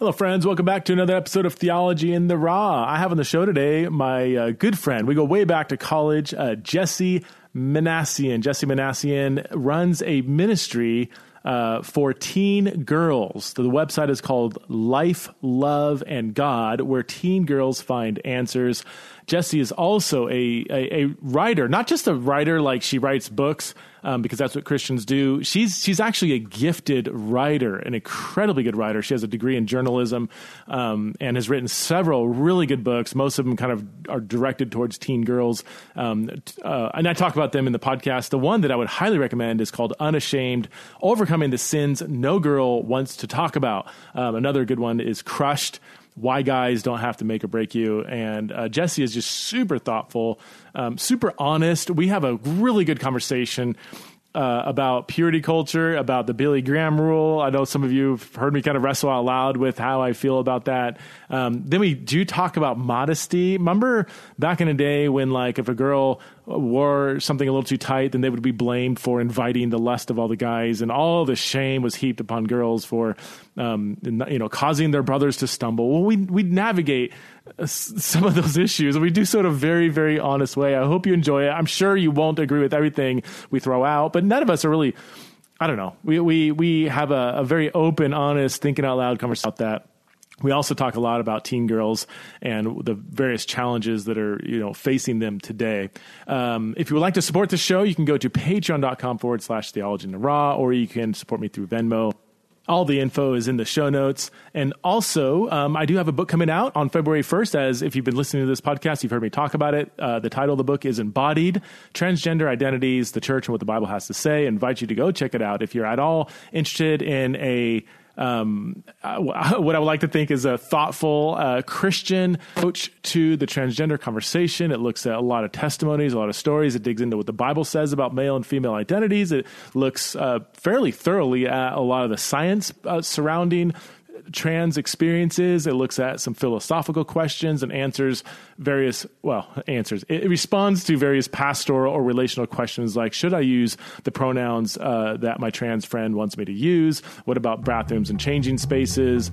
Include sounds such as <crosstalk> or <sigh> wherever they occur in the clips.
Hello, friends. Welcome back to another episode of Theology in the Raw. I have on the show today my uh, good friend. We go way back to college, uh, Jessie Minassian. Jessie Minassian runs a ministry uh, for teen girls. The website is called Life, Love, and God, where teen girls find answers. Jessie is also a, a, a writer, not just a writer like she writes books, um, because that's what Christians do. She's she's actually a gifted writer, an incredibly good writer. She has a degree in journalism um, and has written several really good books. Most of them kind of are directed towards teen girls, um, uh, and I talk about them in the podcast. The one that I would highly recommend is called "Unashamed: Overcoming the Sins No Girl Wants to Talk About." Um, another good one is "Crushed." Why guys don't have to make or break you. And uh, Jessie is just super thoughtful, um, super honest. We have a really good conversation. Uh, about purity culture, about the Billy Graham rule. I know some of you have heard me kind of wrestle out loud with how I feel about that. Um, then we do talk about modesty. Remember back in the day when, like, if a girl wore something a little too tight, then they would be blamed for inviting the lust of all the guys, and all the shame was heaped upon girls for, um, you know, causing their brothers to stumble. Well, we we navigate uh, some of those issues, and we do so in a very very honest way. I hope you enjoy it. I'm sure you won't agree with everything we throw out, but none of us are really. I don't know. We we we have a, a very open, honest, thinking out loud conversation about that we also talk a lot about teen girls and the various challenges that are you know facing them today. Um, if you would like to support the show, you can go to patreon.com forward slash theology in the raw, or you can support me through Venmo. All the info is in the show notes. And also, um, I do have a book coming out on February 1st. As if you've been listening to this podcast, you've heard me talk about it. Uh, the title of the book is Embodied Transgender Identities, the Church, and What the Bible Has to Say. I invite you to go check it out. If you're at all interested in a um, uh, <laughs> what I would like to think is a thoughtful uh, Christian approach to the transgender conversation. It looks at a lot of testimonies, a lot of stories. It digs into what the Bible says about male and female identities. It looks uh, fairly thoroughly at a lot of the science uh, surrounding trans experiences. It looks at some philosophical questions and answers various, well, answers. It responds to various pastoral or relational questions like Should I use the pronouns uh, that my trans friend wants me to use? What about bathrooms and changing spaces?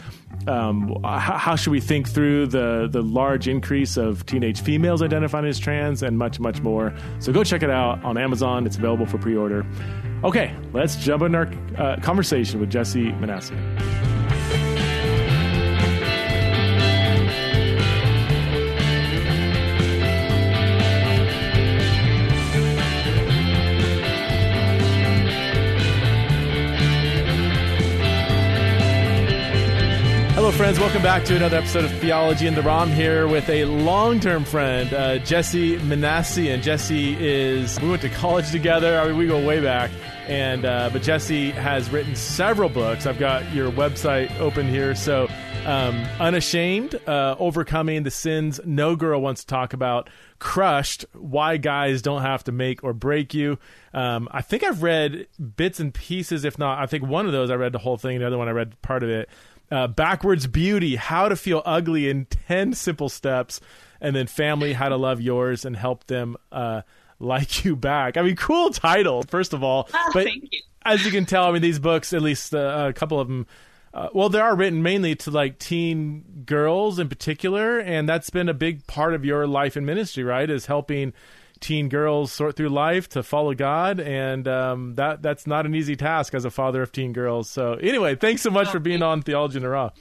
Um, how, how, should we think through the, the large increase of teenage females identifying as trans and much, much more? So go check it out on Amazon. It's available for pre order. Okay, let's jump in our uh, conversation with Jessie Minassian. Hello, friends. Welcome back to another episode of Theology in the Raw here with a long term friend, uh, Jessie Minassian. Jessie is, we went to college together. I mean, we go way back. And, uh, but Jessie has written several books. I've got your website open here. So, um, Unashamed, uh, Overcoming the Sins No Girl Wants to Talk About, Crushed, Why Guys Don't Have to Make or Break You. Um, I think I've read bits and pieces, if not, I think one of those I read the whole thing, the other one I read part of it uh, backwards beauty how to feel ugly in 10 simple steps and then family how to love yours and help them uh, like you back i mean cool title first of all oh, but you. as you can tell i mean these books at least uh, a couple of them uh, well they are written mainly to like teen girls in particular and that's been a big part of your life and ministry right is helping teen girls sort through life to follow God, and um, that that's not an easy task as a father of teen girls. So anyway, thanks so much for being on Theology in the Raw.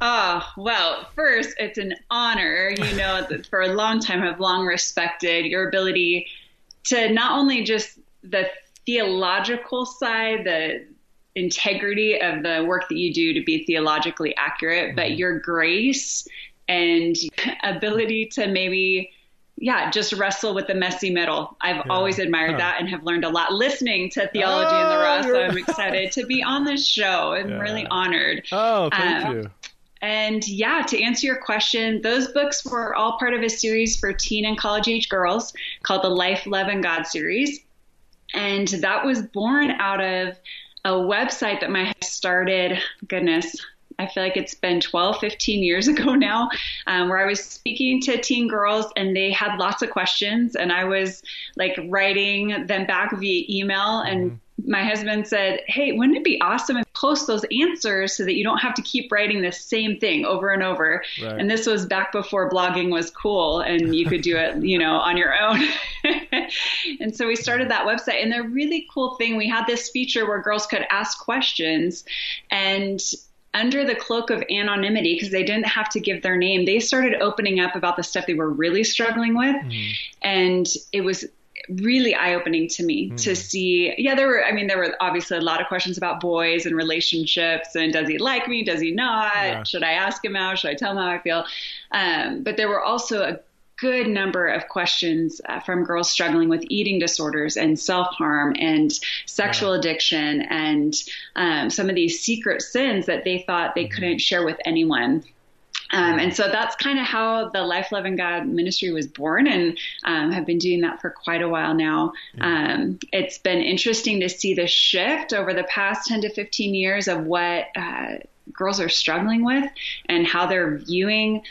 Ah, oh, well, first, it's an honor. You know, <laughs> for a long time, I've long respected your ability to not only just the theological side, the integrity of the work that you do to be theologically accurate, mm-hmm. but your grace and <laughs> ability to maybe yeah, just wrestle with the messy middle. I've yeah. always admired huh. that and have learned a lot listening to Theology oh, in the Raw. So I'm <laughs> excited to be on this show. I'm yeah. really honored. Oh, thank um, you. And yeah, to answer your question, those books were all part of a series for teen and college age girls called the Life, Love, and God series. And that was born out of a website that my started, goodness, I feel like it's been 12, 15 years <laughs> ago now, um, where I was speaking to teen girls and they had lots of questions, and I was like writing them back via email and my husband said, Hey, wouldn't it be awesome if post those answers so that you don't have to keep writing the same thing over and over? Right. And this was back before blogging was cool and you could do it, you know, on your own. <laughs> and so we started that website. And the really cool thing, we had this feature where girls could ask questions and under the cloak of anonymity, because they didn't have to give their name, they started opening up about the stuff they were really struggling with. Mm-hmm. And it was really eye opening to me mm. to see. Yeah, there were, I mean, there were obviously a lot of questions about boys and relationships and does he like me? Does he not? Yeah. Should I ask him out? Should I tell him how I feel? Um, but there were also a good number of questions uh, from girls struggling with eating disorders and self harm and sexual yeah. addiction and um, some of these secret sins that they thought they mm-hmm. couldn't share with anyone. Um, and so that's kind of how the Life Love and God ministry was born, and um, have been doing that for quite a while now. Um, it's been interesting to see the shift over the past 10 to 15 years of what uh, girls are struggling with and how they're viewing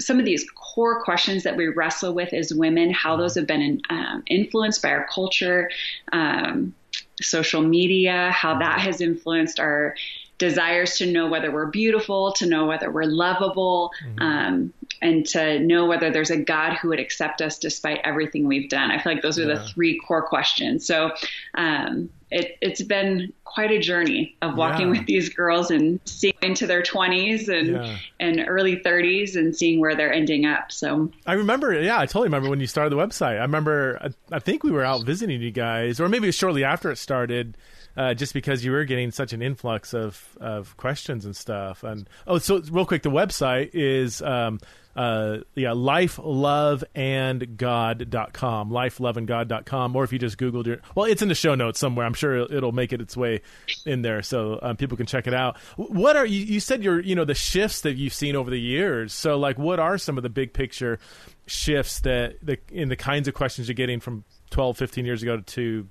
some of these core questions that we wrestle with as women, how those have been um, influenced by our culture, um, social media, how that has influenced our desires to know whether we're beautiful, to know whether we're lovable, mm-hmm. um, and to know whether there's a God who would accept us despite everything we've done. I feel like those are yeah. the three core questions. So um, it, has been quite a journey of walking yeah. with these girls and seeing into their 20s and yeah. and early 30s and seeing where they're ending up. So I remember, yeah, I totally remember when you started the website. I remember, I, I think we were out visiting you guys, or maybe shortly after it started uh, just because you were getting such an influx of of questions and stuff. And oh, so real quick, the website is um, uh, yeah, lifeloveandgod.com, lifeloveandgod.com, or if you just Googled it, well, it's in the show notes somewhere. I'm sure it'll make it its way in there so um, people can check it out. What are you, you said you know, the shifts that you've seen over the years. So like, what are some of the big picture shifts that the, in the kinds of questions you're getting from 12, 15 years ago to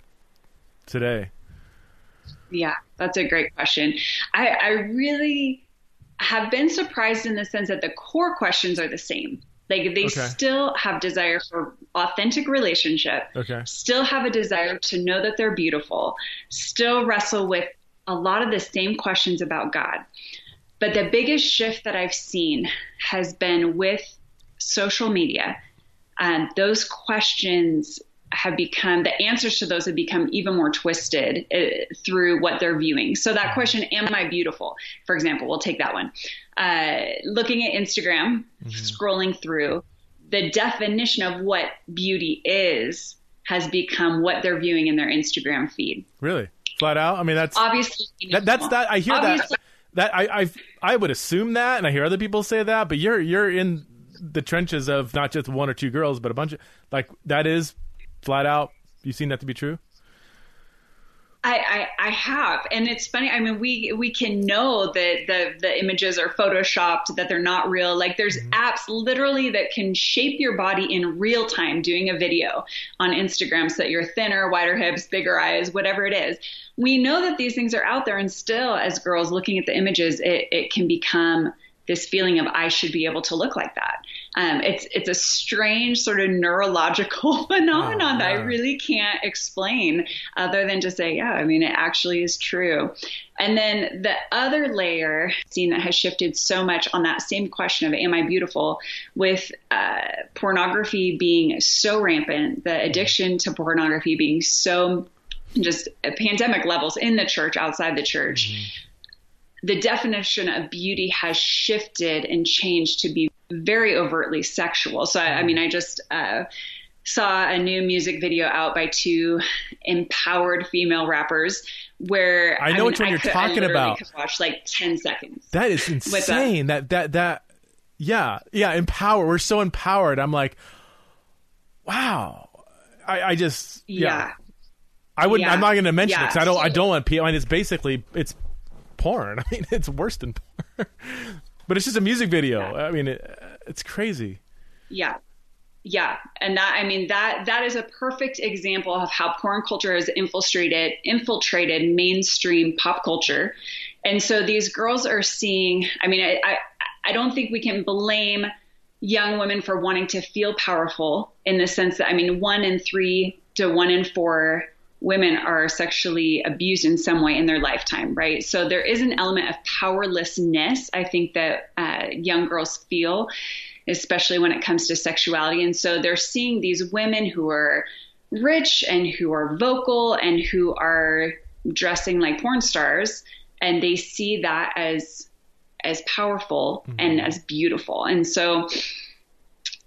today? Yeah, that's a great question. I, I really have been surprised in the sense that the core questions are the same. Like they okay. still have desire for authentic relationship, okay. still have a desire to know that they're beautiful, still wrestle with a lot of the same questions about God. But the biggest shift that I've seen has been with social media. And those questions have become the answers to those have become even more twisted uh, through what they're viewing. So that question, "Am I beautiful?" For example, we'll take that one. Uh, looking at Instagram, mm-hmm. scrolling through, the definition of what beauty is has become what they're viewing in their Instagram feed. Really, flat out. I mean, that's obviously that, that's that. I hear obviously, that. That I, I I would assume that, and I hear other people say that. But you're you're in the trenches of not just one or two girls, but a bunch of like that is flat out you seen that to be true? I, I, I, have, and it's funny. I mean, we we can know that the the images are photoshopped, that they're not real. Like there's mm-hmm. apps literally that can shape your body in real time, doing a video on Instagram, so that you're thinner, wider hips, bigger eyes, whatever it is. We know that these things are out there, and still, as girls looking at the images, it, it can become this feeling of I should be able to look like that. Um, it's it's a strange sort of neurological <laughs> phenomenon oh, that I really can't explain other than to say, yeah, I mean, it actually is true. And then the other layer, scene that has shifted so much on that same question of am I beautiful, with uh, pornography being so rampant, the addiction to pornography being so just pandemic levels in the church, outside the church. Mm-hmm the definition of beauty has shifted and changed to be very overtly sexual. So, I, I mean, I just uh, saw a new music video out by two empowered female rappers where I know I mean, which one you're could, talking about. I could watch like ten seconds. That is insane. That that that yeah yeah empower. We're so empowered. I'm like, wow. I, I just yeah. yeah. I wouldn't. Yeah. I'm not going to mention yeah. it because I don't. I don't want people. I mean, it's basically it's porn. <laughs> I mean, it's worse than porn. But it's just a music video. Yeah. I mean, it, it's crazy. Yeah. Yeah, and that I mean that that is a perfect example of how porn culture has infiltrated infiltrated mainstream pop culture. And so these girls are seeing, I mean, I, I, I don't think we can blame young women for wanting to feel powerful in the sense that I mean, one in three to one in four women are sexually abused in some way in their lifetime, right? So there is an element of powerlessness, I think, that uh, young girls feel, especially when it comes to sexuality. And so they're seeing these women who are rich and who are vocal and who are dressing like porn stars, and they see that as as powerful mm-hmm. and as beautiful. And so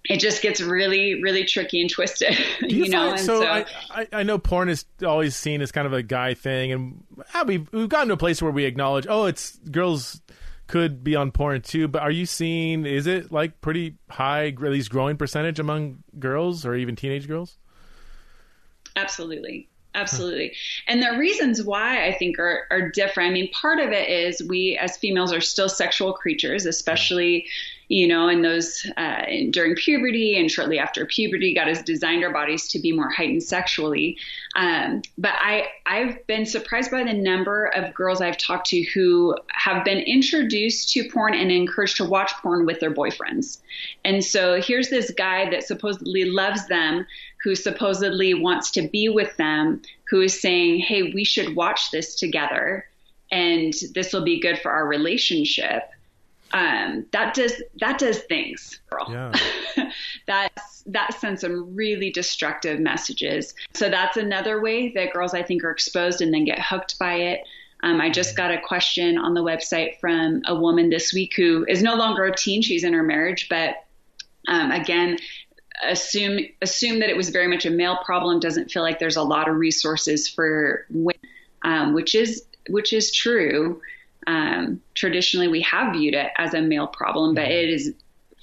it just gets really, really tricky and twisted, <laughs> you, you know. Find, so, so I, I, know porn is always seen as kind of a guy thing, and ah, we've we've gotten to a place where we acknowledge, oh, it's girls could be on porn too. But are you seeing? Is it like pretty high, at least growing percentage among girls or even teenage girls? Absolutely. Absolutely. And the reasons why I think are, are different. I mean, part of it is we as females are still sexual creatures, especially, you know, in those uh, during puberty and shortly after puberty, God has designed our bodies to be more heightened sexually. Um, but I, I've been surprised by the number of girls I've talked to who have been introduced to porn and encouraged to watch porn with their boyfriends. And so here's this guy that supposedly loves them who supposedly wants to be with them, who is saying, Hey, we should watch this together and this will be good for our relationship. Um, that does that does things, girl. Yeah. <laughs> that's that sends some really destructive messages. So that's another way that girls I think are exposed and then get hooked by it. Um, I just got a question on the website from a woman this week who is no longer a teen; she's in her marriage, but um, again, assume assume that it was very much a male problem. Doesn't feel like there's a lot of resources for women, um, which is which is true. Um, traditionally, we have viewed it as a male problem, but it is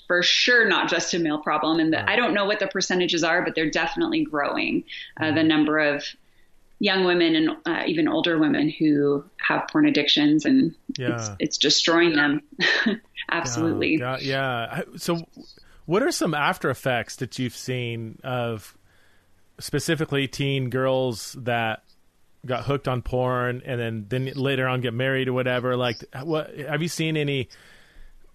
for sure not just a male problem. And the, I don't know what the percentages are, but they're definitely growing. Uh, the number of young women and uh, even older women who have porn addictions, and yeah. it's, it's destroying them. <laughs> Absolutely. Yeah, yeah. So what are some after effects that you've seen of specifically teen girls that got hooked on porn and then then later on get married or whatever? Like, what have you seen any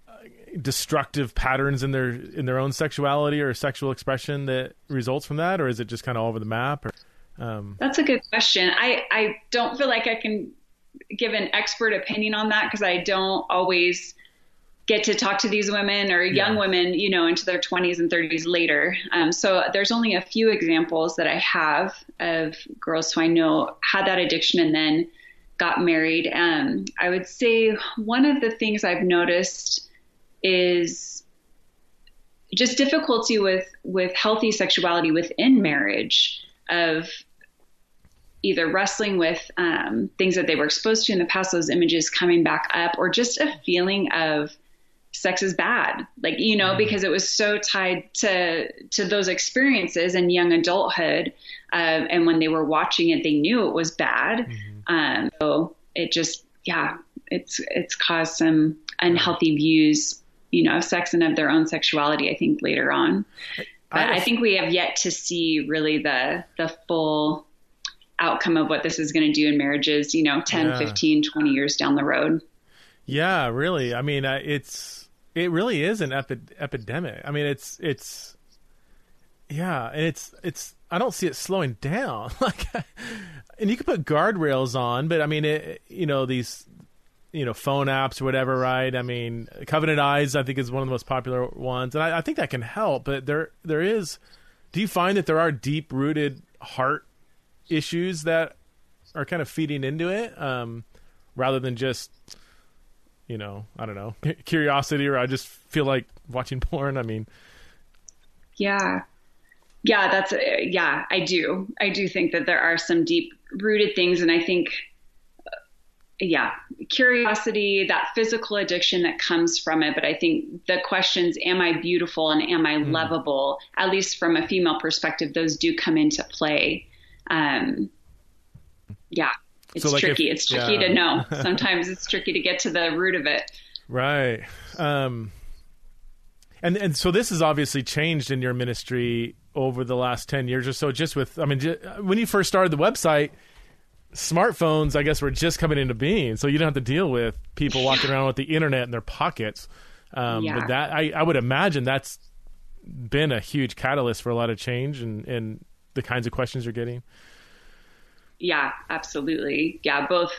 uh, destructive patterns in their in their own sexuality or sexual expression that results from that, or is it just kind of all over the map? Or, um... That's a good question. I I don't feel like I can give an expert opinion on that because I don't always get to talk to these women or young yeah. women, you know, into their 20s and 30s later. Um, so there's only a few examples that I have of girls who I know had that addiction and then got married. Um, I would say one of the things I've noticed is just difficulty with with healthy sexuality within marriage of either wrestling with um, things that they were exposed to in the past, those images coming back up, or just a feeling of sex is bad like you know mm-hmm. because it was so tied to to those experiences in young adulthood uh, and when they were watching it they knew it was bad mm-hmm. um, so it just yeah it's it's caused some unhealthy views you know of sex and of their own sexuality i think later on but I, I think we have yet to see really the the full outcome of what this is going to do in marriages you know 10 yeah. 15 20 years down the road yeah really i mean it's it really is an epi- epidemic. I mean, it's it's yeah, and it's it's I don't see it slowing down. <laughs> like, and you can put guardrails on, but I mean, it, you know these you know phone apps or whatever, right? I mean, Covenant Eyes I think is one of the most popular ones, and I, I think that can help. But there there is. Do you find that there are deep rooted heart issues that are kind of feeding into it, um, rather than just you know, I don't know, <laughs> curiosity or I just feel like watching <laughs> porn. I mean, yeah. Yeah, that's uh, yeah, I do. I do think that there are some deep rooted things and I think uh, yeah, curiosity, that physical addiction that comes from it, but I think the questions am I beautiful and am I mm. lovable, at least from a female perspective, those do come into play. Um yeah it's so like tricky. If, it's tricky yeah. to know. <laughs> Sometimes it's tricky to get to the root of it. Right. Um, and and so this has obviously changed in your ministry over the last 10 years or so just with I mean just, when you first started the website smartphones I guess were just coming into being so you don't have to deal with people walking around with the internet in their pockets um, yeah. but that I, I would imagine that's been a huge catalyst for a lot of change and, and the kinds of questions you're getting yeah, absolutely. Yeah, both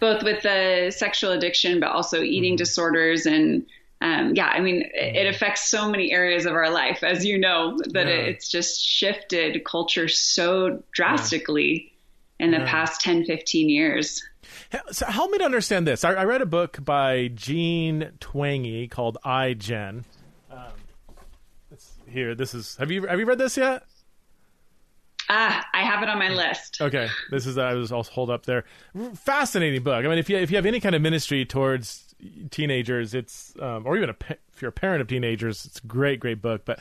both with the sexual addiction, but also eating mm-hmm. disorders and um, yeah, I mean, it, it, mm-hmm. affects so many areas of our life, as you know, that yeah. it's just shifted culture so drastically yeah. in the yeah. past 10, 15 years. So help me to understand this. I, I read a book by Jean Twenge called iGen. Um, here, this is. Have you have you read this yet? Ah, I have it on my list. Okay, this is I was also hold up there. Fascinating book. I mean, if you if you have any kind of ministry towards teenagers, it's um, or even a, if you're a parent of teenagers, it's a great great book. But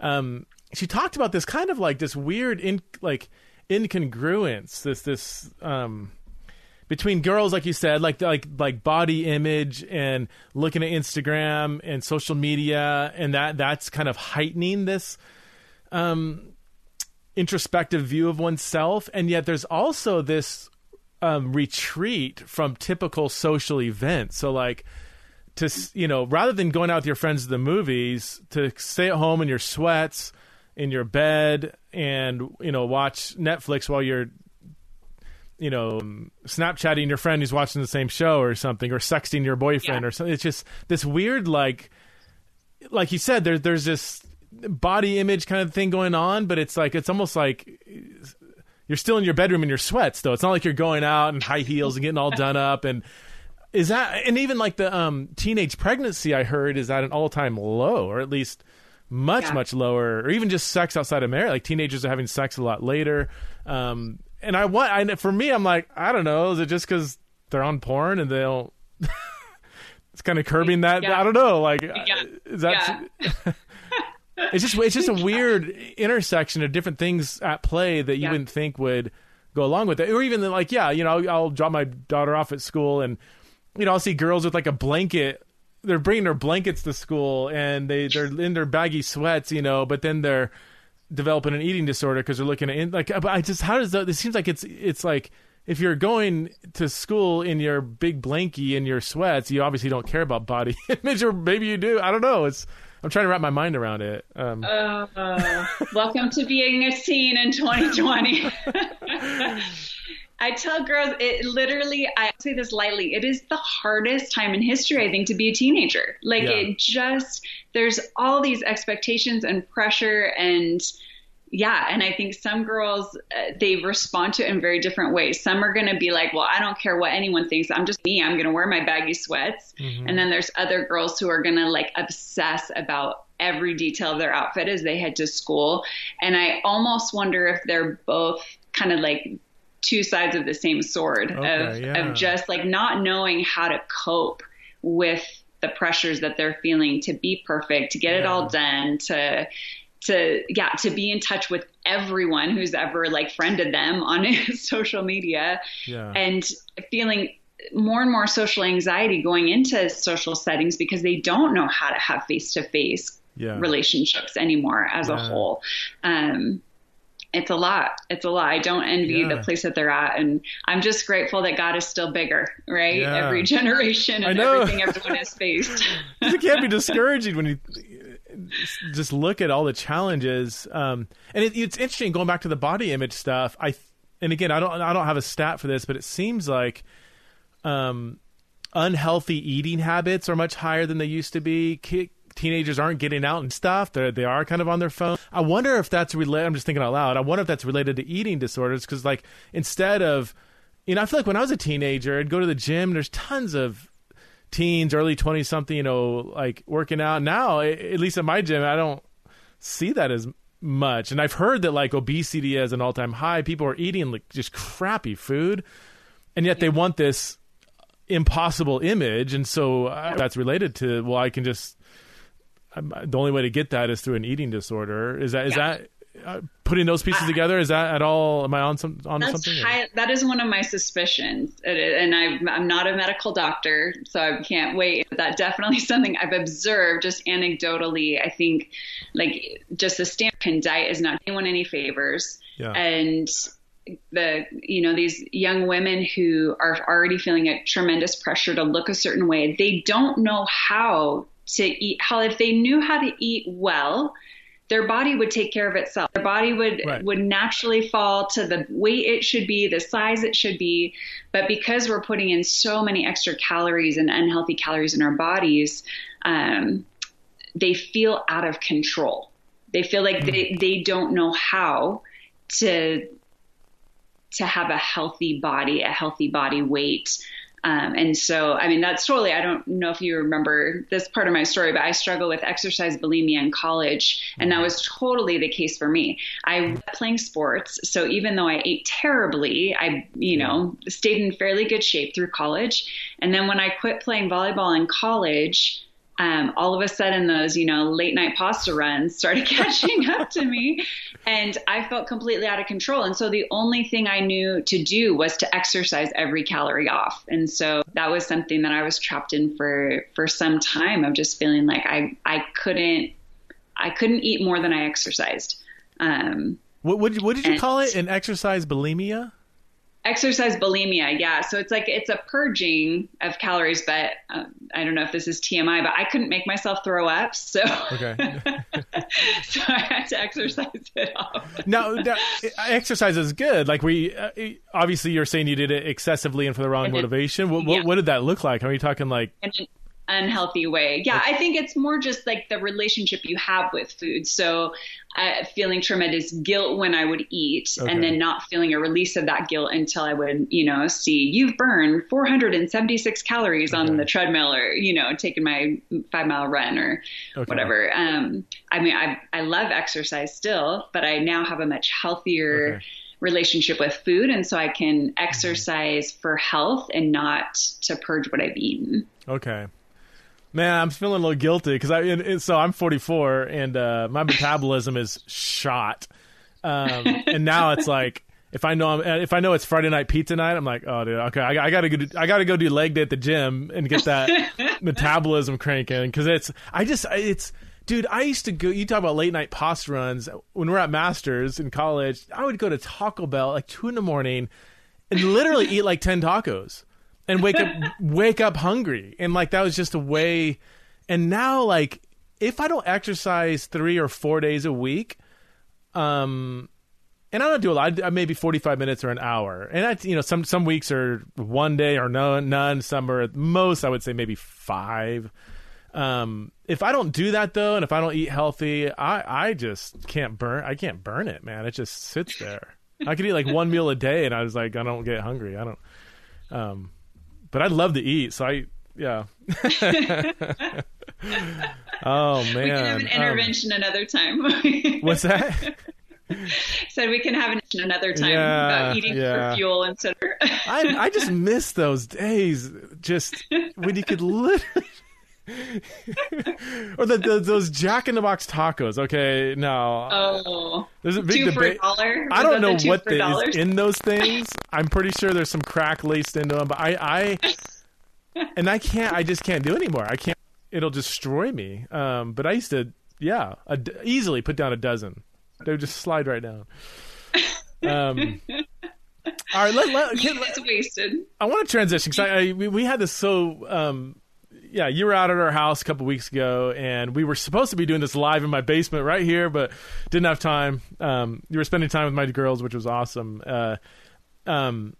um, she talked about this kind of like this weird in like incongruence. This this um, between girls, like you said, like like like body image and looking at Instagram and social media, and that that's kind of heightening this um introspective view of oneself, and yet there's also this um, retreat from typical social events. So like to you know rather than going out with your friends to the movies to stay at home in your sweats in your bed and you know watch netflix while you're you know snapchatting your friend who's watching the same show or something or sexting your boyfriend yeah. or something it's just this weird like like you said there, there's this body image kind of thing going on, but it's like it's almost like you're still in your bedroom in your sweats though. It's not like you're going out in high heels and getting all done up and is that and even like the um, teenage pregnancy I heard is at an all-time low or at least much yeah. much lower or even just sex outside of marriage like teenagers are having sex a lot later um, and I want I for me I'm like I don't know is it just cuz they're on porn and they don't <laughs> it's kind of curbing that yeah. I don't know like yeah. is that <laughs> it's just it's just a <laughs> weird intersection of different things at play that you yeah. wouldn't think would go along with it, or even like yeah, you know, I'll, I'll drop my daughter off at school and you know I'll see girls with like a blanket. They're bringing their blankets to school and they they're in their baggy sweats, you know, but then they're developing an eating disorder because they're looking at like. But I just how does that? It seems like it's it's like if you're going to school in your big blankie in your sweats, you obviously don't care about body <laughs> image, or maybe you do. I don't know. It's I'm trying to wrap my mind around it. Um. Uh, welcome to being a teen in 2020. <laughs> I tell girls, it literally, I say this lightly, it is the hardest time in history, I think, to be a teenager. Like, yeah. it just, there's all these expectations and pressure and, yeah and i think some girls uh, they respond to it in very different ways some are going to be like well i don't care what anyone thinks i'm just me i'm going to wear my baggy sweats mm-hmm. and then there's other girls who are going to like obsess about every detail of their outfit as they head to school and i almost wonder if they're both kind of like two sides of the same sword okay, of, yeah. of just like not knowing how to cope with the pressures that they're feeling to be perfect to get yeah. it all done to to yeah to be in touch with everyone who's ever like friended them on <laughs> social media yeah. and feeling more and more social anxiety going into social settings because they don't know how to have face to face relationships anymore as yeah. a whole um, it's a lot. It's a lot. I don't envy yeah. the place that they're at, and I'm just grateful that God is still bigger, right? Every <laughs> generation and everything everyone has <laughs> faced. it can't be discouraging when you just look at all the challenges. Um, and it, it's interesting going back to the body image stuff. I and again, I don't I don't have a stat for this, but it seems like um, unhealthy eating habits are much higher than they used to be. teenagers aren't getting out and stuff. They they are kind of on their phone. I wonder if that's related. I'm just thinking out loud. I wonder if that's related to eating disorders because like instead of you know, I feel like when I was a teenager, I'd go to the gym. There's tons of teens, early 20 something, you know, like working out. Now, at least at my gym, I don't see that as much. And I've heard that like obesity is an all time high. People are eating like just crappy food, and yet they want this impossible image. And so uh, that's related to, well, I can just, um, the only way to get that is through an eating disorder. Is that, is yeah. that, uh, putting those pieces together is that at all am i on some on something high, that is one of my suspicions. And I'm, I'm not a medical doctor so i can't wait. But that definitely <laughs> something i've observed just anecdotally. I think like just the Stanton diet is not doing anyone any favors. Yeah. and the you know these young women who are already feeling a tremendous pressure to look a certain way they don't know how to eat how if they knew how to eat well their body would take care of itself. Their body would right. would naturally fall to the weight it should be, the size it should be. But because we're putting in so many extra calories and unhealthy calories in our bodies, um, they feel out of control. They feel like mm. they, they don't know how to to have a healthy body, a healthy body weight. Um, and so, I mean, that's totally, I don't know if you remember this part of my story, but I struggle with exercise bulimia in college. And that was totally the case for me. I was playing sports. So even though I ate terribly, I, you know, stayed in fairly good shape through college. And then when I quit playing volleyball in college, um, all of a sudden those you know late night pasta runs started <laughs> catching up to me and i felt completely out of control. And so the only thing i knew to do was to exercise every calorie off. And so that was something that i was trapped in for for some time of just feeling like i i couldn't i couldn't eat more than i exercised. Um, what, what, what did you call it? An exercise bulimia exercise bulimia yeah. So it's like it's a purging of calories but uh, i don't know if this is tmi but i couldn't make myself throw up so. Okay. <laughs> So i had to exercise it off now, now exercise is good. Like we uh, obviously you're saying you did it excessively and for the wrong motivation. What, yeah. what, what, did that look like? Are you talking like unhealthy way. Yeah, I think it's more just like the relationship you have with food. So, uh, feeling tremendous guilt when I would eat, okay. and then not feeling a release of that guilt until I would, you know, see you've burned 476 calories okay. on the treadmill, or you know, taking my five mile run or okay. whatever. Um, I mean, I I love exercise still, but I now have a much healthier relationship with food and so I can mm-hmm. exercise for health and not to purge what I've eaten. Okay. Man, I'm feeling a little guilty because I so I'm 44 and uh, my metabolism is shot, um, <laughs> and now it's like if I know I'm, if I know it's Friday night pizza night, I'm like, oh dude, okay, I, I gotta go, do, I gotta go do leg day at the gym and get that <laughs> metabolism cranking because it's I just it's dude, I used to go. You talk about late night pasta runs when we are at Masters in college. I would go to Taco Bell like two in the morning and literally eat like ten tacos and wake up <laughs> wake up hungry. And like that was just a way and now like if i don't exercise three or four days a week um and i don't do a lot I, maybe 45 minutes or an hour. And i you know some some weeks are one day or no none. Some are at most i would say maybe five. Um if i don't do that though and if i don't eat healthy i i just can't burn i can't burn it man. It just sits there. I could eat like one meal a day and i was like i don't get hungry. I don't um but I'd love to eat. So I, yeah. <laughs> oh man, <laughs> <laughs> we can have an intervention um, another time. what's that? Said we can have an another time yeah, about eating yeah. for fuel instead. Of... I I just miss those days. Just when you could literally <laughs> or the, the, those Jack in the Box tacos. Okay, now oh, there's a big debate. For a dollar? I don't know what the, is in those <laughs> things. I'm pretty sure there's some crack laced into them, but I, I, <laughs> and I can't. I just can't do anymore. I can't. It'll destroy me. Um, but I used to, yeah, a, easily put down a dozen. They would just slide right down. Um. All right, let, let, can, it's wasted. I want to transition because I, I we, we, had this so um, yeah, you were out at our house a couple weeks ago, and we were supposed to be doing this live in my basement right here, but didn't have time. Um, you were spending time with my girls, which was awesome. Uh, um,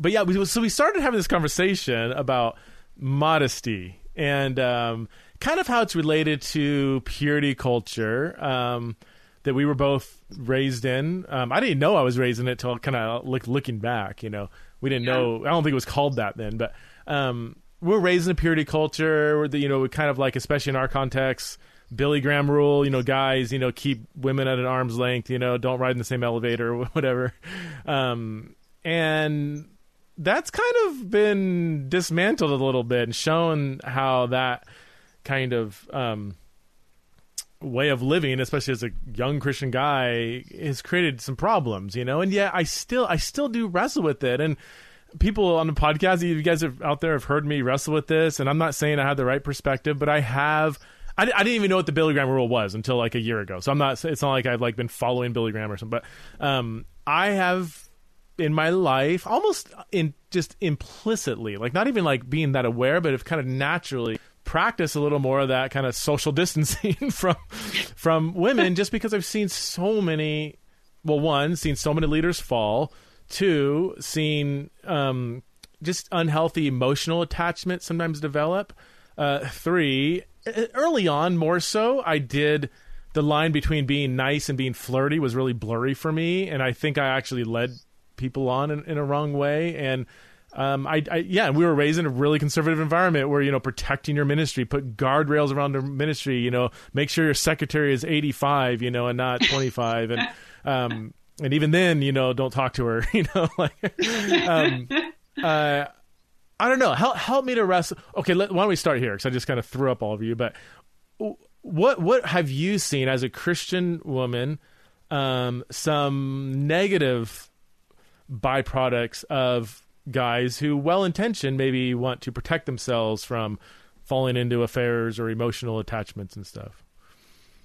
but yeah, we, so we started having this conversation about modesty and um, kind of how it's related to purity culture um, that we were both raised in. Um, I didn't know I was raised in it till kind of look, looking back. You know, we didn't yeah. know. I don't think it was called that then, but um, we're raised in a purity culture. you know, we kind of like, especially in our context, Billy Graham rule. You know, guys, you know, keep women at an arm's length. You know, don't ride in the same elevator or <laughs> whatever. Um, and that's kind of been dismantled a little bit and shown how that kind of um, way of living, especially as a young Christian guy, has created some problems. You know, and yet I still I still do wrestle with it and people on the podcast, you guys have, out there have heard me wrestle with this, and I'm not saying I have the right perspective, but I have. I, I didn't even know what the Billy Graham rule was until like a year ago. So I'm not. It's not like I've like been following Billy Graham or something. But um, I have in my life almost in just implicitly, like not even like being that aware, but have kind of naturally practice a little more of that kind of social <laughs> distancing from from women just because I've seen so many well one seen so many leaders fall two seen um, just unhealthy emotional attachment sometimes develop. Uh, three early on more so I did the line between being nice and being flirty was really blurry for me and I think I actually led people on in, in a wrong way and um, I, I, yeah, we were raised in a really conservative environment where you know protecting your ministry, put guardrails around your ministry, you know, make sure your secretary is eighty five, you know, and not twenty five, and um, and even then, you know, don't talk to her, <laughs> you know, like, um, <laughs> uh, I don't know, help help me to wrestle. Okay, let, why don't we start here? Because I just kind of threw up all of you, but what what have you seen as a Christian woman? Um, some negative byproducts of guys who, well intentioned, maybe want to protect themselves from falling into affairs or emotional attachments and stuff?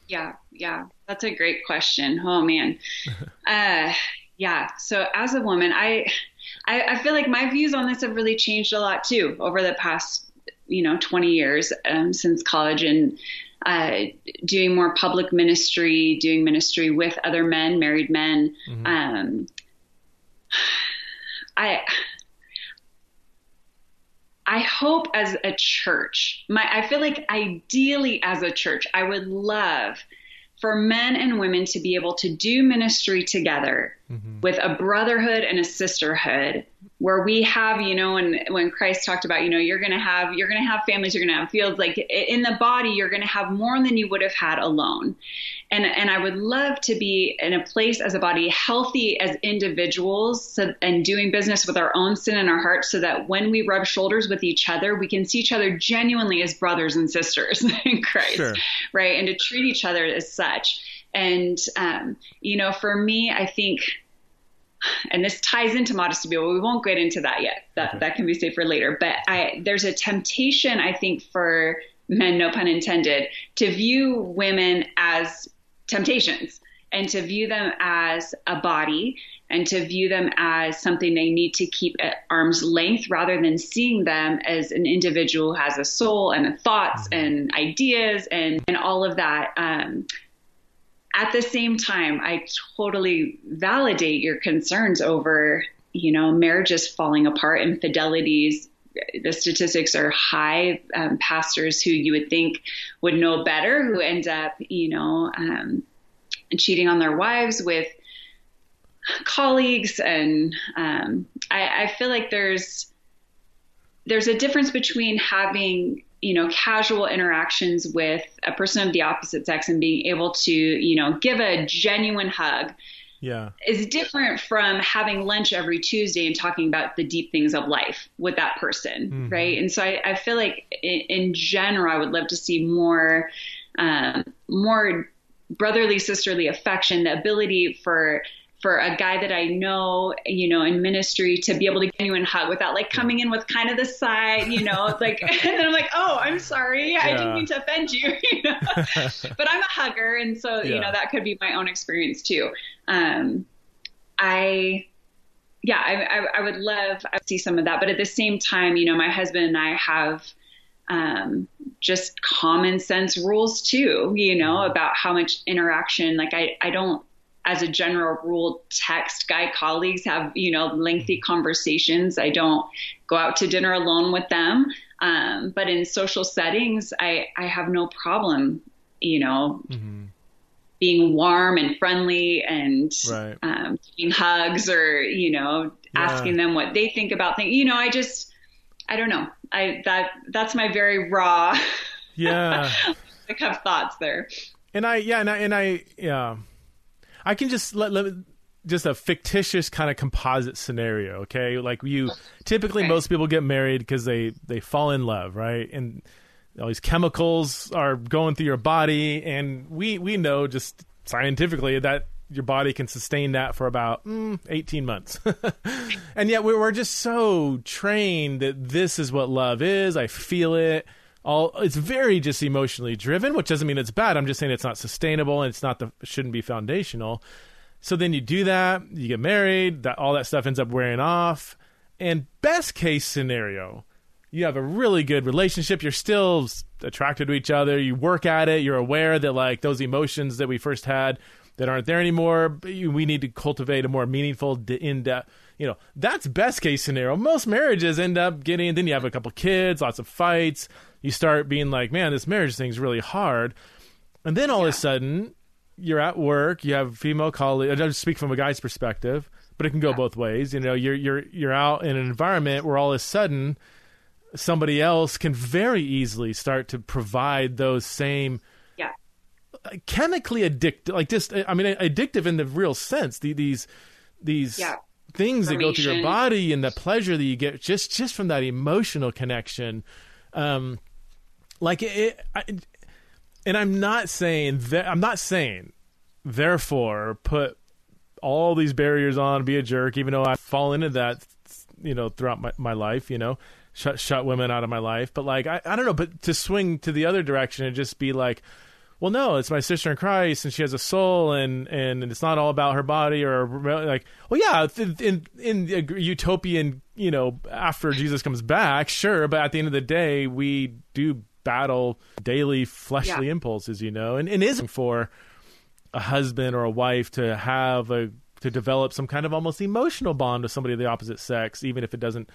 Yeah, yeah, that's a great question. Oh man, <laughs> uh, yeah. So as a woman, I, I, I feel like my views on this have really changed a lot too over the past, you know, 20 years um, since college and uh, doing more public ministry, doing ministry with other men, married men. Mm-hmm. Um, I I hope as a church, my I feel like ideally as a church, I would love for men and women to be able to do ministry together mm-hmm. with a brotherhood and a sisterhood where we have, you know, when when Christ talked about, you know, you're going to have you're going to have families, you're going to have fields like in the body, you're going to have more than you would have had alone. And and I would love to be in a place as a body healthy as individuals so, and doing business with our own sin in our hearts so that when we rub shoulders with each other, we can see each other genuinely as brothers and sisters <laughs> in Christ, sure. right? And to treat each other as such. And um, you know, for me, I think and this ties into modesty, but we won't get into that yet. That okay. that can be saved for later. But I, there's a temptation, I think, for men, no pun intended, to view women as temptations and to view them as a body and to view them as something they need to keep at arm's length rather than seeing them as an individual who has a soul and thoughts mm-hmm. and ideas and, and all of that. Um, at the same time, I totally validate your concerns over, you know, marriages falling apart, infidelities. The statistics are high. Um, pastors who you would think would know better who end up, you know, um, cheating on their wives with colleagues, and um, I, I feel like there's there's a difference between having you know, casual interactions with a person of the opposite sex and being able to, you know, give a genuine hug yeah is different from having lunch every tuesday and talking about the deep things of life with that person mm-hmm. right and so I, I feel like in, in, general i would love to see more um, more brotherly sisterly affection the ability for for a guy that I know, you know, in ministry to be able to give you a hug without like coming in with kind of the side, you know, like, <laughs> and then I'm like, oh, I'm sorry. Yeah. I didn't mean to offend you. <laughs> you know? <laughs> but I'm a hugger. And so, yeah. you know, that could be my own experience too. Um, I, yeah, I, I, I would love to see some of that. But at the same time, you know, my husband and I have, um, just common sense rules too, you know, mm-hmm. about how much interaction, like I, I don't, as a general rule, text guy colleagues, have, you know, lengthy conversations. I don't go out to dinner alone with them. Um, but in social settings, I, I have no problem, you know, mm-hmm. being warm and friendly and right. um, giving hugs or, you know, yeah. asking them what they think about things. You know, I just, I don't know. I, that, that's my very raw, yeah, <laughs> like have thoughts there. And I, yeah, and I, and I, yeah I can just let, let just a fictitious kind of composite scenario. Okay, like you typically okay. most people get married because they they fall in love, right? And all these chemicals are going through your body, and we we know just scientifically that your body can sustain that for about mm, 18 months. <laughs> and yet we're just so trained that this is what love is. I feel it all it's very just emotionally driven, which doesn't mean it's bad. I'm just saying it's not sustainable and it's not the shouldn't be foundational. So then you do that, you get married, that all that stuff ends up wearing off. And best case scenario, you have a really good relationship. You're still attracted to each other. You work at it. You're aware that like those emotions that we first had that aren't there anymore. We need to cultivate a more meaningful, in depth. You know, that's best case scenario. Most marriages end up getting. Then you have a couple kids, lots of fights. You start being like, man, this marriage thing's really hard. And then all yeah. of a sudden, you're at work. You have female colleagues. I don't speak from a guy's perspective, but it can go yeah. both ways. You know, you're you're you're out in an environment where all of a sudden somebody else can very easily start to provide those same yeah chemically addictive like just i mean addictive in the real sense the, these these yeah. things that go through your body and the pleasure that you get just just from that emotional connection um like it, I, and i'm not saying that i'm not saying therefore put all these barriers on be a jerk even though i fall into that you know throughout my, my life you know shut shut women out of my life. But like I, I don't know, but to swing to the other direction and just be like, well, no, it's my sister in Christ, and she has a soul, and and it's not all about her body or like, well, yeah, in in a utopian, you know, after Jesus comes back, sure, but at the end of the day, we do battle daily fleshly yeah. impulses, you know, and and isn't for a husband or a wife to have a to develop some kind of almost emotional bond with somebody of the opposite sex, even if it doesn't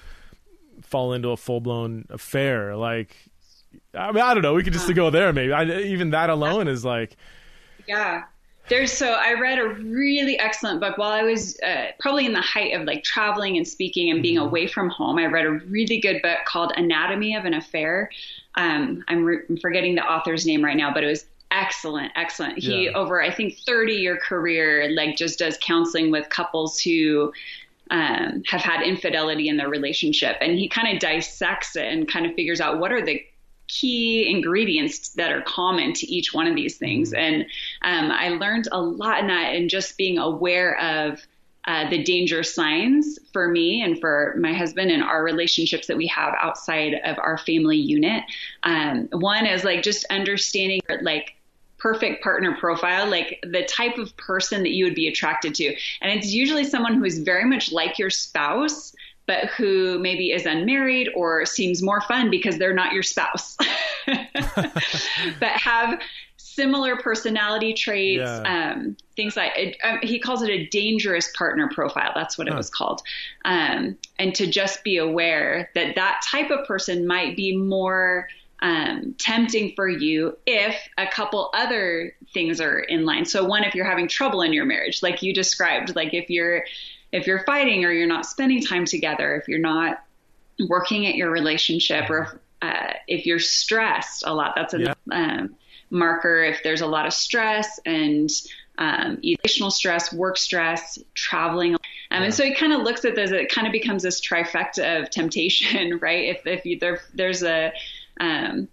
fall into a full blown affair. Like, I mean, I don't know. We could just uh-huh. go there. Maybe I, even that alone is like, yeah. There's so I read a really excellent book while I was uh, probably in the height of like traveling and speaking and being mm-hmm. away from home. I read a really good book called Anatomy of an Affair. Um, I'm, re- I'm forgetting the author's name right now, but it was excellent excellent he yeah. over i think 30 year career like just does counseling with couples who um, have had infidelity in their relationship. And he kind of dissects it and kind of figures out what are the key ingredients that are common to each one of these things. And um, I learned a lot in that and just being aware of uh, the danger signs for me and for my husband and our relationships that we have outside of our family unit. Um, one is like just understanding like perfect partner profile, like the type of person that you would be attracted to. And it's usually someone who is very much like your spouse, but who maybe is unmarried or seems more fun because they're not your spouse, <laughs> but have similar personality traits, yeah. um, things like it, um, he calls it a dangerous partner profile. That's what huh. it was called. Um, and to just be aware that that type of person might be more um, tempting for you if a couple other things are in line. So one, if you're having trouble in your marriage, like you described, like if you're if you're fighting or you're not spending time together, if you're not working at your relationship, or if, uh, if you're stressed a lot, that's a yeah. um, marker. If there's a lot of stress and um, emotional stress, work stress, traveling. Um, yeah. And so it kind of looks at this, it kind of becomes this trifecta of temptation, <laughs> right? If, if you, there, there's a, um,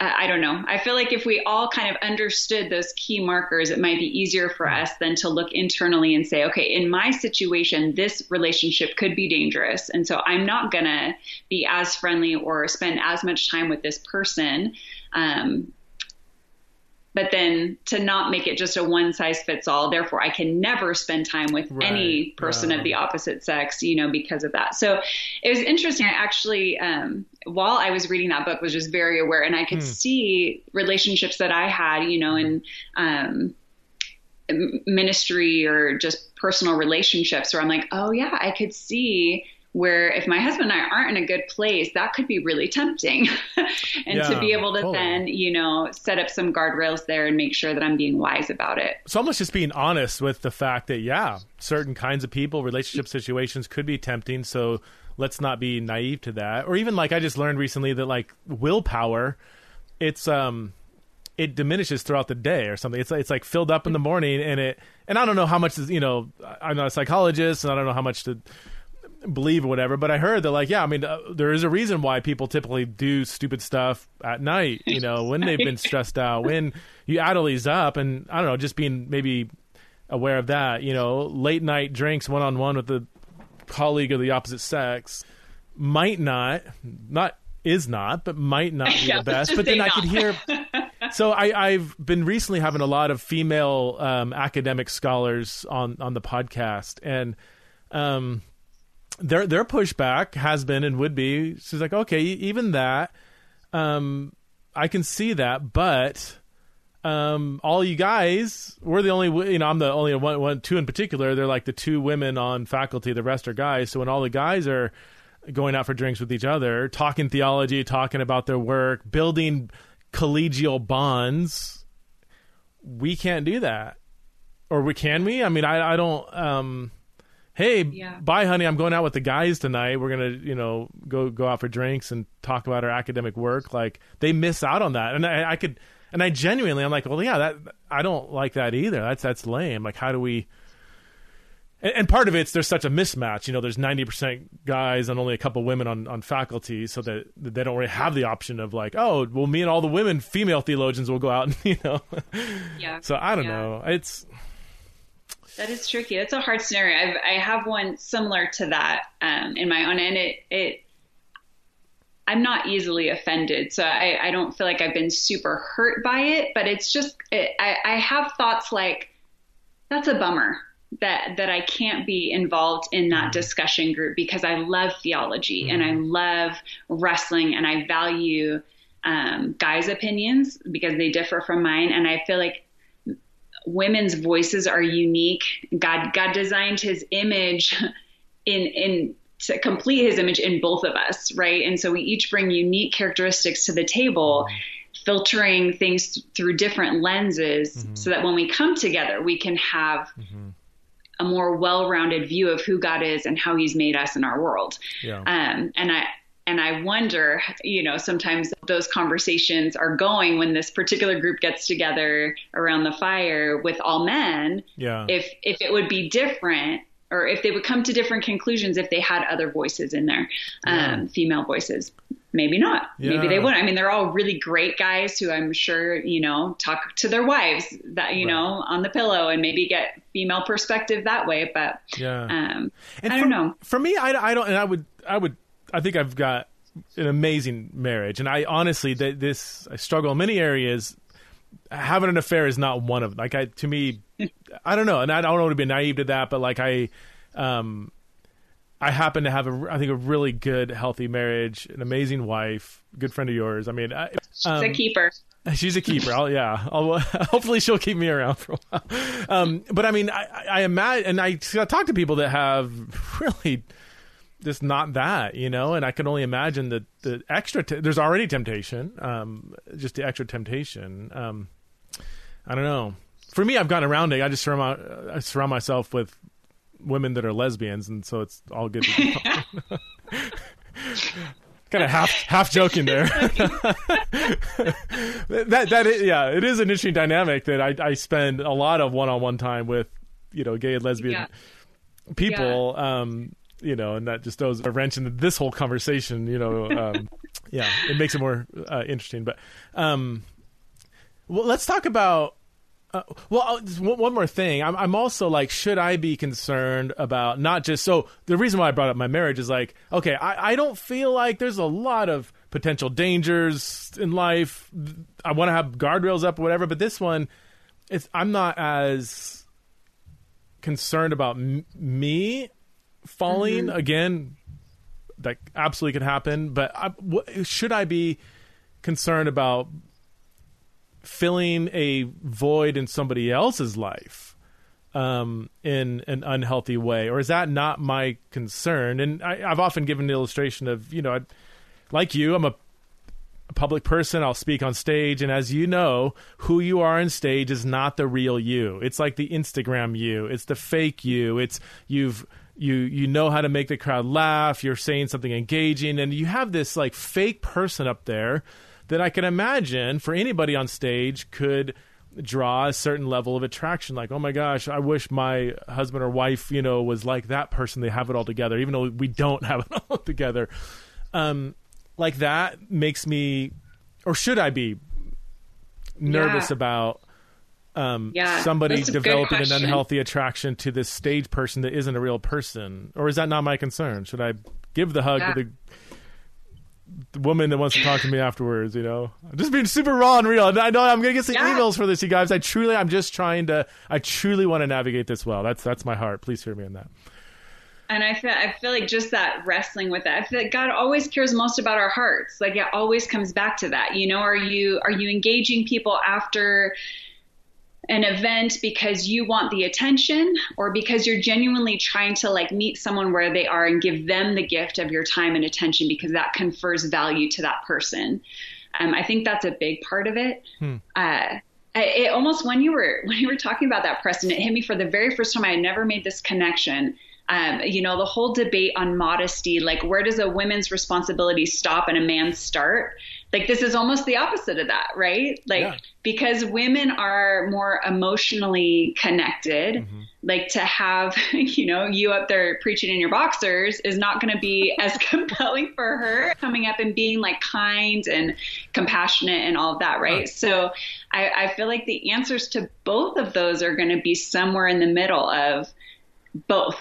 I don't know. I feel like if we all kind of understood those key markers, it might be easier for us than to look internally and say, okay, in my situation, this relationship could be dangerous. And so I'm not going to be as friendly or spend as much time with this person. Um, but then to not make it just a one size fits all therefore i can never spend time with right, any person of the opposite sex you know because of that. So it was interesting. I actually um, while i was reading that book was just very aware and i could hmm. see relationships that i had you know in um, ministry or just personal relationships where i'm like oh yeah i could see where if my husband and I aren't in a good place, that could be really tempting. <laughs> and yeah, to be able to then, you know, set up some guardrails there and make sure that I'm being wise about it. So almost just being honest with the fact that, yeah, certain kinds of people, relationship situations could be tempting. So let's not be naive to that. Or even like I just learned recently that like willpower, it's, um, it diminishes throughout the day or something. It's it's like filled up in the morning and it and I don't know how much is you know I'm not a psychologist and I don't know how much to believe or whatever, but I heard that like yeah, I mean uh, there is a reason why people typically do stupid stuff at night, you know, when they've been <laughs> stressed out, when you add all these up and I don't know, just being maybe aware of that, you know, late night drinks one on one with a colleague of the opposite sex might not not is not, but might not be <laughs> yeah, the best. But then not. I could hear <laughs> so I, I've been recently having a lot of female um, academic scholars on on the podcast, and um, their their pushback has been and would be she's like okay even that um i can see that but um all you guys we're the only you know i'm the only one, one two in particular they're like the two women on faculty the rest are guys. So when all the guys are going out for drinks with each other talking theology talking about their work building collegial bonds we can't do that. Or we can we? I mean i i don't um hey, yeah. bye, honey. I'm going out with the guys tonight. We're gonna, you know, go go out for drinks and talk about our academic work. Like they miss out on that, and I, I could, and I genuinely, I'm like, well, yeah, that I don't like that either. That's that's lame. Like, how do we? And, and part of it's there's such a mismatch. You know, there's 90 percent guys and only a couple women on on faculty, so that, that they don't really have the option of like, oh, well, me and all the women, female theologians, will go out and <laughs> you know. Yeah. So I don't yeah. know. It's that is tricky. That's a hard scenario. I've, I have one similar to that um, in my own, and it, it, I'm not easily offended, so I, I don't feel like I've been super hurt by it. But it's just, it, I, I have thoughts like, that's a bummer that that I can't be involved in that discussion group because I love theology mm-hmm. and I love wrestling and I value um, guys' opinions because they differ from mine, and I feel like women's voices are unique. God God designed his image in in to complete his image in both of us, right? And so we each bring unique characteristics to the table, filtering things through different lenses mm-hmm. so that when we come together, we can have mm-hmm. a more well-rounded view of who God is and how he's made us in our world. Yeah. Um, and I and I wonder, you know, sometimes those conversations are going when this particular group gets together around the fire with all men. Yeah. If if it would be different, or if they would come to different conclusions if they had other voices in there, yeah. um, female voices. Maybe not. Yeah. Maybe they wouldn't. I mean, they're all really great guys who I'm sure, you know, talk to their wives that, you right. know, on the pillow and maybe get female perspective that way. But yeah. um, and I don't know. For me, I, I don't, and I would, I would I think I've got an amazing marriage, and I honestly this I struggle in many areas. Having an affair is not one of them. Like I, to me, I don't know, and I don't want to be naive to that, but like I, um, I happen to have a, I think a really good, healthy marriage, an amazing wife, good friend of yours. I mean, I, she's um, a keeper. <laughs> She's a keeper. I'll, yeah. I'll, <laughs> hopefully she'll keep me around for a while. Um, but I mean, I, I imagine, and I, I talk to people that have <laughs> really just not that, you know. And I can only imagine that the extra. Te- there's already temptation, um, just the extra temptation. Um, I don't know. For me, I've gotten around it. I just surround, I surround myself with women that are lesbians, and so it's all good. <laughs> kind of half half joking there. <laughs> that that is, yeah, it is an interesting dynamic that I I spend a lot of one on one time with you know gay and lesbian yeah. people. Yeah. Um, you know, and that just throws a wrench into this whole conversation. You know, <laughs> um, yeah, it makes it more uh, interesting. But um, well, let's talk about. Uh, well, one more thing. I'm, I'm also like, should I be concerned about not just so? The reason why I brought up my marriage is like, okay, I, I don't feel like there's a lot of potential dangers in life. I want to have guardrails up or whatever, but this one, it's I'm not as concerned about m- me falling mm-hmm. again that absolutely could happen but I, what, should i be concerned about filling a void in somebody else's life um, in an unhealthy way or is that not my concern and I, have often given the illustration of you know I, like you i'm a a public person. I'll speak on stage. And as you know, who you are on stage is not the real you. It's like the Instagram you. It's the fake you. It's you've you you know how to make the crowd laugh you're saying something engaging and you have this like fake person up there that I can imagine for anybody on stage could draw a certain level of attraction. Like oh my gosh I wish my husband or wife you know was like that person. They have it all together even though we don't <laughs> have it all together. Um like that makes me or should I be nervous yeah. about um, yeah, somebody developing an unhealthy attraction to this stage person that isn't a real person, or is that not my concern? Should I give the hug yeah. to the, the, woman that wants to talk to me afterwards? You know, I'm just being super raw and real. I know I'm gonna get some yeah. emails for this, you guys. I truly, I'm just trying to. I truly want to navigate this well. That's that's my heart. Please hear me in that. and I feel I feel like just that wrestling with that. I feel like God always cares most about our hearts. Like it always comes back to that. You know, are you are you engaging people after an event because you want the attention or because you're genuinely trying to like meet someone where they are and give them the gift of your time and attention because that confers value to that person. Um, I think that's a big part of it. Hmm. Uh, it almost when you were <laughs> when you were talking about that, Preston, it hit me for the very first time. I had never made this connection. Um, you know, the whole debate on modesty, like where does a woman's responsibility stop and a man's start? Like this is almost the opposite of that, right? Like yeah. because women are more emotionally connected, mm-hmm. like to have, <laughs> you know, you up there preaching in your boxers is not going to be <laughs> as compelling for her coming up and being like kind and compassionate and all of that, right? So I, I feel like the answers to both of those are going to be somewhere in the middle of both.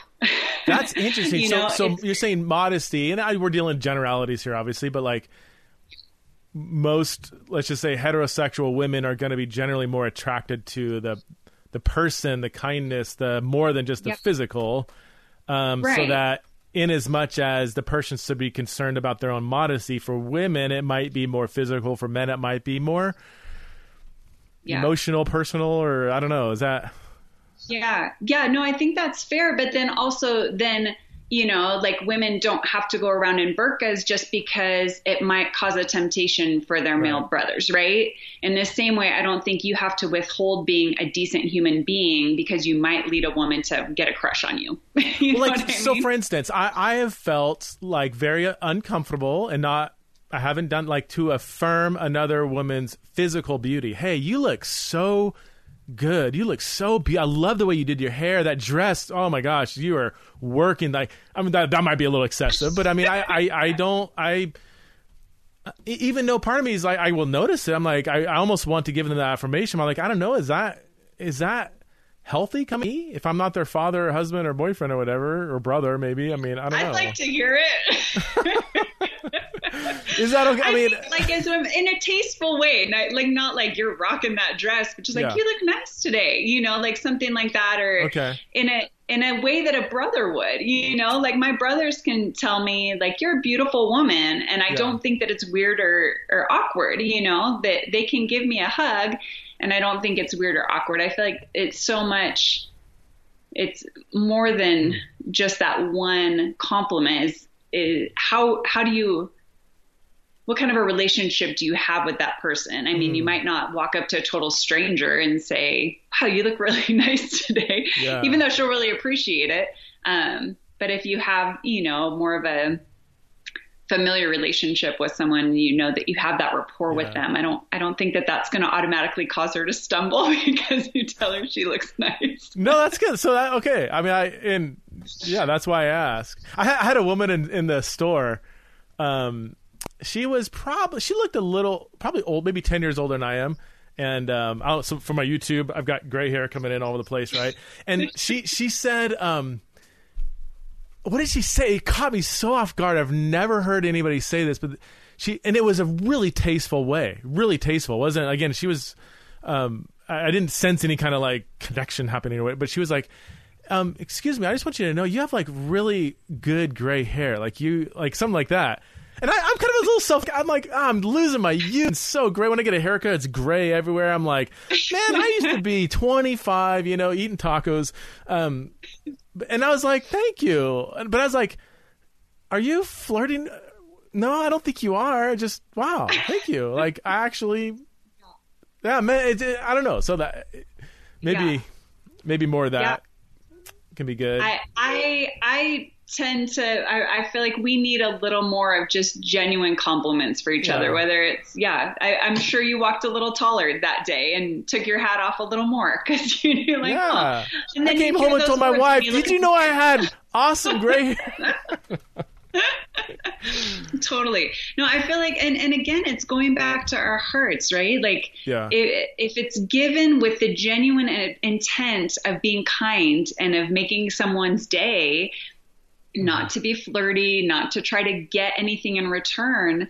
That's interesting. <laughs> you know, so, so you're saying modesty, and I, we're dealing generalities here, obviously, but like most let's just say heterosexual women are going to be generally more attracted to the the person the kindness the more than just the yep. physical um, right. so that in as much as the person should be concerned about their own modesty for women it might be more physical for men it might be more yeah. emotional personal or i don't know is that yeah yeah no i think that's fair but then also then you know, like women don't have to go around in burqas just because it might cause a temptation for their right. male brothers, right? In the same way, I don't think you have to withhold being a decent human being because you might lead a woman to get a crush on you. <laughs> you well, like, so mean? for instance, I, I have felt like very uncomfortable and not I haven't done like to affirm another woman's physical beauty. Hey, you look so good. You look so beautiful. I love the way you did your hair. That dress. Oh my gosh, you are working. Like I mean, that that might be a little excessive, but I mean, I I, I don't I. Even though part of me is like I will notice it, I'm like I, I almost want to give them that affirmation. I'm like I don't know, is that is that healthy coming if I'm not their father or husband or boyfriend or whatever or brother maybe. I mean I don't know. I'd like to hear it. <laughs> <laughs> <laughs> Is that okay? I, I mean, like as in a tasteful way, not, like not like you're rocking that dress, but just like yeah. you look nice today, you know, like something like that, or okay. in a in a way that a brother would, you know, like my brothers can tell me like you're a beautiful woman, and I yeah. don't think that it's weird or or awkward, you know, that they can give me a hug, and I don't think it's weird or awkward. I feel like it's so much. It's more than just that one compliment. Is, is how how do you what kind of a relationship do you have with that person? I mean, mm. you might not walk up to a total stranger and say, "Wow, you look really <laughs> nice today," yeah. even though she'll really appreciate it. Um, but if you have, you know, more of a familiar relationship with someone, you know that you have that rapport yeah. with them. I don't, I don't think that that's going to automatically cause her to stumble <laughs> because you tell her she looks nice. No, that's good. So that okay. I mean, I and yeah, that's why I ask. I, I had a woman in in the store. Um, she was probably she looked a little probably old, maybe ten years older than I am. And um, I so for my YouTube, I've got gray hair coming in all over the place, right? And <laughs> she she said, um, what did she say? It caught me so off guard. I've never heard anybody say this, but she and it was a really tasteful way, really tasteful, wasn't it? Again, she was. Um, I, I didn't sense any kind of like connection happening, or but she was like, um, "Excuse me, I just want you to know you have like really good gray hair, like you like something like that." And I, am kind of a little self. I'm like, oh, I'm losing my youth. It's so great when I get a haircut. It's gray everywhere. I'm like, man, I used to be 25, you know, eating tacos. Um, and I was like, thank you. But I was like, are you flirting? No, I don't think you are. Just wow, thank you. Like, I actually, yeah, man. It, it, I don't know. So that maybe, yeah. maybe more of that yeah. can be good. I, I, I tend to I, I, feel like we need a little more of just genuine compliments for each yeah. other whether it's yeah I, am sure you walked a little taller that day and took your hat off a little more because <laughs> you knew like yeah. oh. and then I came home and told my wife did you know I had awesome gray <laughs> <laughs> totally no i feel like and, and again it's going back to our hearts right like yeah. if, if it's given with the genuine intent of being kind and of making someone's day not to be flirty, not to try to get anything in return.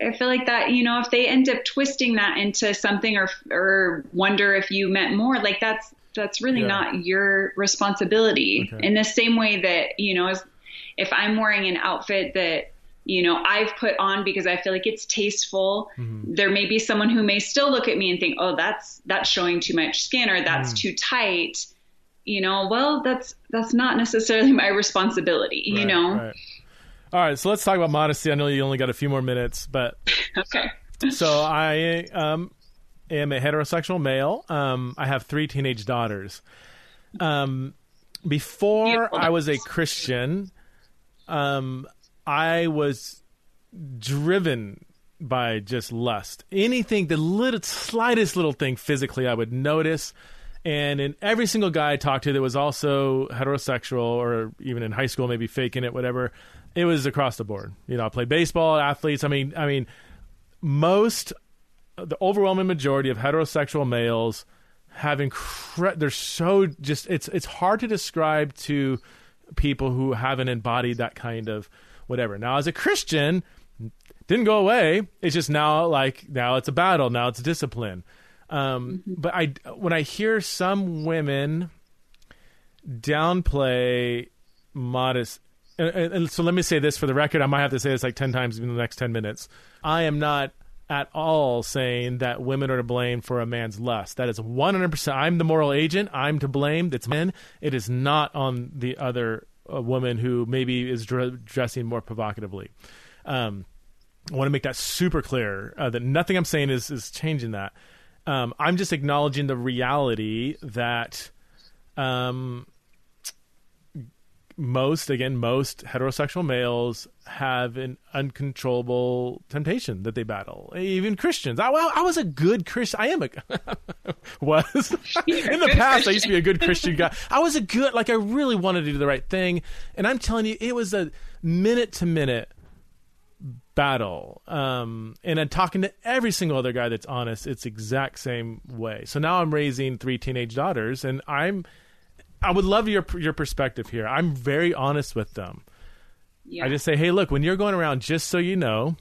I feel like that, you know, if they end up twisting that into something or or wonder if you meant more, like that's that's really yeah. not your responsibility. Okay. In the same way that, you know, as if I'm wearing an outfit that you know I've put on because I feel like it's tasteful, mm-hmm. there may be someone who may still look at me and think, "Oh, that's that's showing too much skin or that's mm. too tight." You know, well, that's that's not necessarily my responsibility, right, you know. Right. All right, so let's talk about modesty. I know you only got a few more minutes, but <laughs> okay. so I um, am a heterosexual male. Um, I have three teenage daughters. Um, before I was a Christian, um, I was driven by just lust. Anything, the little, slightest little thing physically, I would notice. And in every single guy I talked to that was also heterosexual or even in high school, maybe faking it, whatever, it was across the board. You know, I played baseball, athletes. I mean, I mean, most, the overwhelming majority of heterosexual males have incre- they're so just it's it's hard to describe to people who haven't embodied that kind of whatever. Now, as a Christian, didn't go away. It's just now like now it's a battle. Now it's discipline. Um, mm-hmm. But I when I hear some women downplay modest and, and, so let me say this for the record. I might have to say this like 10 times in the next 10 minutes. I am not at all saying that women are to blame for a man's lust. That is 100%. I'm the moral agent. I'm to blame. It's men. It is not on the other uh, woman who maybe is dr- dressing more provocatively. Um, I want to make that super clear uh, that nothing I'm saying is, is changing that. Um, I'm just acknowledging the reality that um, most again most heterosexual males have an uncontrollable temptation that they battle. Even christians. I, well, I was a good christian. I am a <laughs> was. In the past i used to be a good christian guy. I was a good like i really wanted to do the right thing. And i'm telling you it was a minute to minute battle um, and i'm talking to every single other guy that's honest it's exact same way so now i'm raising three teenage daughters and i'm I would love your your perspective here. I'm very honest with them. Yeah. I just say, hey, look, when you're going around, just so you know,